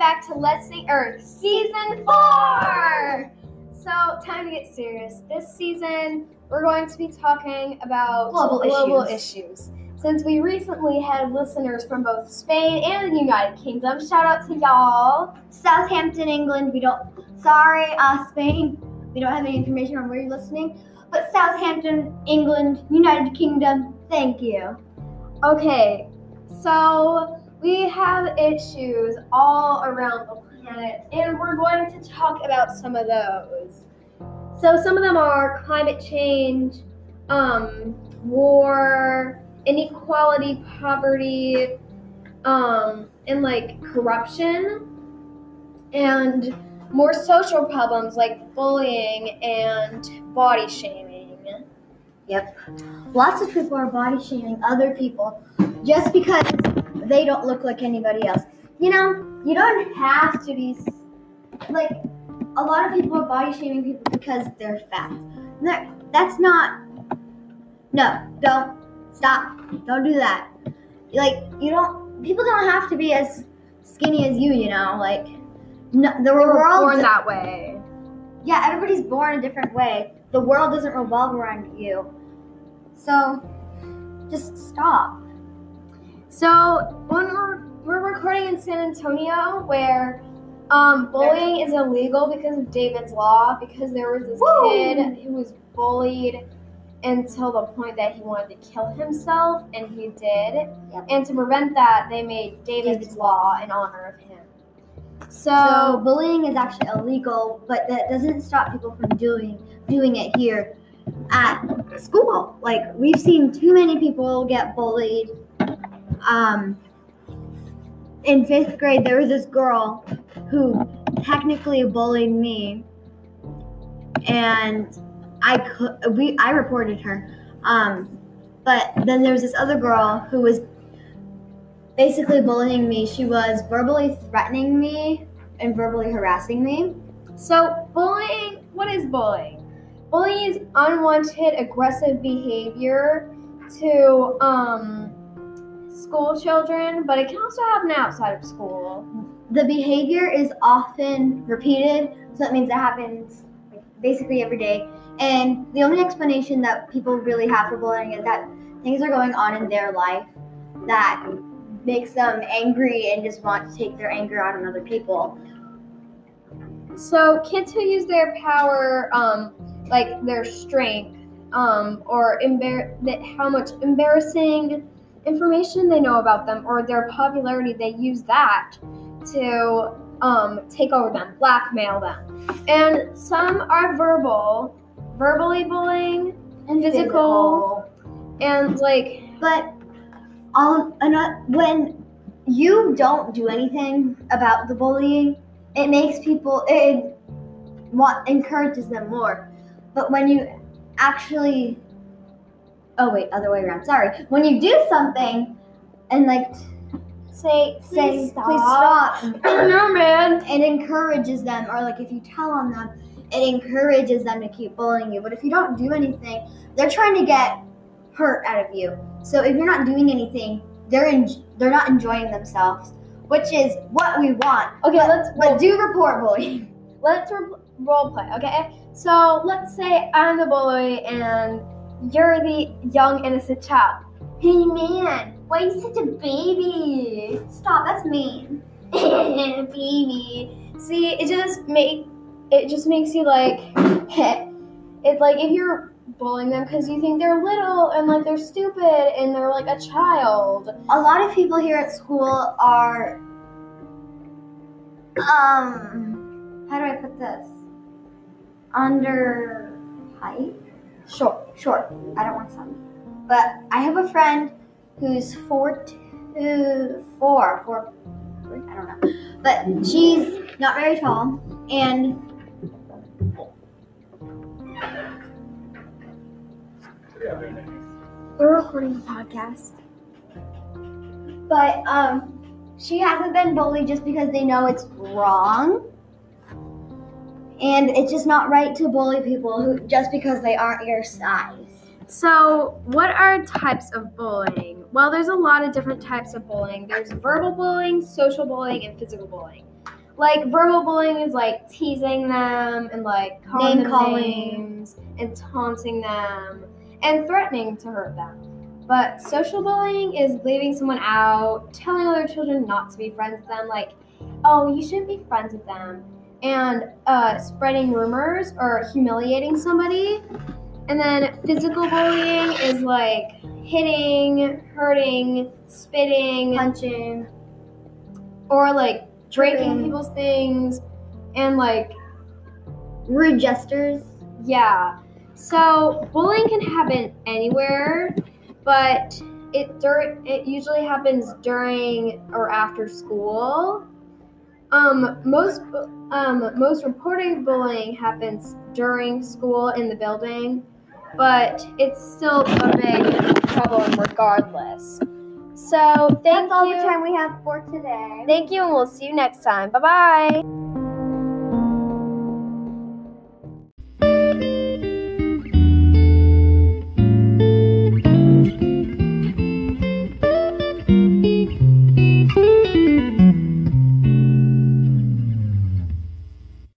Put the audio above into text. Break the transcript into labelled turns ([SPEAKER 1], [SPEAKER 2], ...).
[SPEAKER 1] back to Let's Say Earth Season 4! So, time to get serious. This season, we're going to be talking about
[SPEAKER 2] Global
[SPEAKER 1] issues. Since we recently had listeners from both Spain and the United Kingdom, shout out to y'all.
[SPEAKER 2] Southampton, England. We don't. Sorry, uh, Spain. We don't have any information on where you're listening. But Southampton, England, United Kingdom. Thank you.
[SPEAKER 1] Okay, so we have issues all around the planet, and we're going to talk about some of those. So, some of them are climate change, um, war, inequality, poverty, um, and like corruption, and more social problems like bullying and body shaming.
[SPEAKER 2] Yep. Lots of people are body shaming other people just because they don't look like anybody else. You know, you don't have to be like a lot of people are body shaming people because they're fat. No, that's not. No, don't stop. Don't do that. Like you don't. People don't have to be as skinny as you. You know, like no, the
[SPEAKER 1] They were
[SPEAKER 2] world.
[SPEAKER 1] born that way.
[SPEAKER 2] yeah, everybody's born a different way. The world doesn't revolve around you. So, just stop.
[SPEAKER 1] So when we're we're recording in San Antonio, where um, bullying is illegal because of David's law, because there was this
[SPEAKER 2] Woo!
[SPEAKER 1] kid who was bullied until the point that he wanted to kill himself, and he did.
[SPEAKER 2] Yep.
[SPEAKER 1] And to prevent that, they made David's,
[SPEAKER 2] David's
[SPEAKER 1] law in honor of him. So,
[SPEAKER 2] So bullying is actually illegal, but that doesn't stop people from doing doing it here at school. Like we've seen too many people get bullied. Um, in fifth grade, there was this girl who technically bullied me, and I could we I reported her. Um, but then there was this other girl who was basically bullying me. She was verbally threatening me and verbally harassing me.
[SPEAKER 1] so bullying. What is bullying? Bullying is unwanted aggressive behavior to um, school children, but it can also happen outside of school.
[SPEAKER 2] The behavior is often repeated, so that means it happens basically every day. And the only explanation that people really have for bullying is that things are going on in their life that makes them angry and just want to take their anger out on other people.
[SPEAKER 1] So kids who use their power, um, like their strength, um, or embar- that how much embarrassing information they know about them, or their popularity, they use that to um, take over them, blackmail them. And some are verbal, verbally bullying,
[SPEAKER 2] And
[SPEAKER 1] Physical. and like
[SPEAKER 2] But um, ano- when you don't do anything about the bullying, it makes people it want encourages them more. But when you actually, oh wait, other way around. Sorry. When you do something and like
[SPEAKER 1] say,
[SPEAKER 2] say
[SPEAKER 1] please stop.
[SPEAKER 2] please stop,
[SPEAKER 1] I man.
[SPEAKER 2] it encourages them. Or like if you tell on them, it encourages them to keep bullying you. But if you don't do anything, they're trying to get hurt out of you. So if you're not doing anything, they're in, they're not enjoying themselves, which is what we want.
[SPEAKER 1] Okay, let's
[SPEAKER 2] But do report bullying.
[SPEAKER 1] let's re- role play, okay? So let's say I'm the bully and you're the young innocent child. Hey man, why are you such a baby?
[SPEAKER 2] Stop. That's mean.
[SPEAKER 1] baby. See, it just make it just makes you like it like if you're bullying them because you think they're little and like they're stupid and they're like a child.
[SPEAKER 2] A lot of people here at school are. Um, how do I put this? Under height. Short, short. I don't want sound. But I have a friend who's four, two, four, four. I don't know. But she's not very tall, and
[SPEAKER 1] We're recording a podcast.
[SPEAKER 2] but um, she hasn't been bullied just because they know it's wrong. And it's just not right to bully people who just because they aren't your size.
[SPEAKER 1] So, what are types of bullying? well, there's a lot of different types of bullying. There's verbal bullying, social bullying, and physical bullying. Like verbal bullying is like teasing them and like calling
[SPEAKER 2] Name
[SPEAKER 1] them
[SPEAKER 2] calling.
[SPEAKER 1] names and taunting them and threatening to hurt them. But social bullying is leaving someone out, telling other children not to be friends with them, like, oh, you shouldn't be friends with them, and uh, spreading rumors or humiliating somebody. And then physical bullying is like hitting, hurting, spitting,
[SPEAKER 2] Punching.
[SPEAKER 1] or like breaking
[SPEAKER 2] Tripping.
[SPEAKER 1] people's things, and like
[SPEAKER 2] Rude gestures.
[SPEAKER 1] Yeah. So bullying can happen anywhere, but it dur- it usually happens during or after school. Um, most um, most reported bullying happens during school in the building, but it's still a big problem regardless. So thank
[SPEAKER 2] That's all
[SPEAKER 1] you.
[SPEAKER 2] the time we have for today.
[SPEAKER 1] Thank you, and we'll see you next time. Bye bye.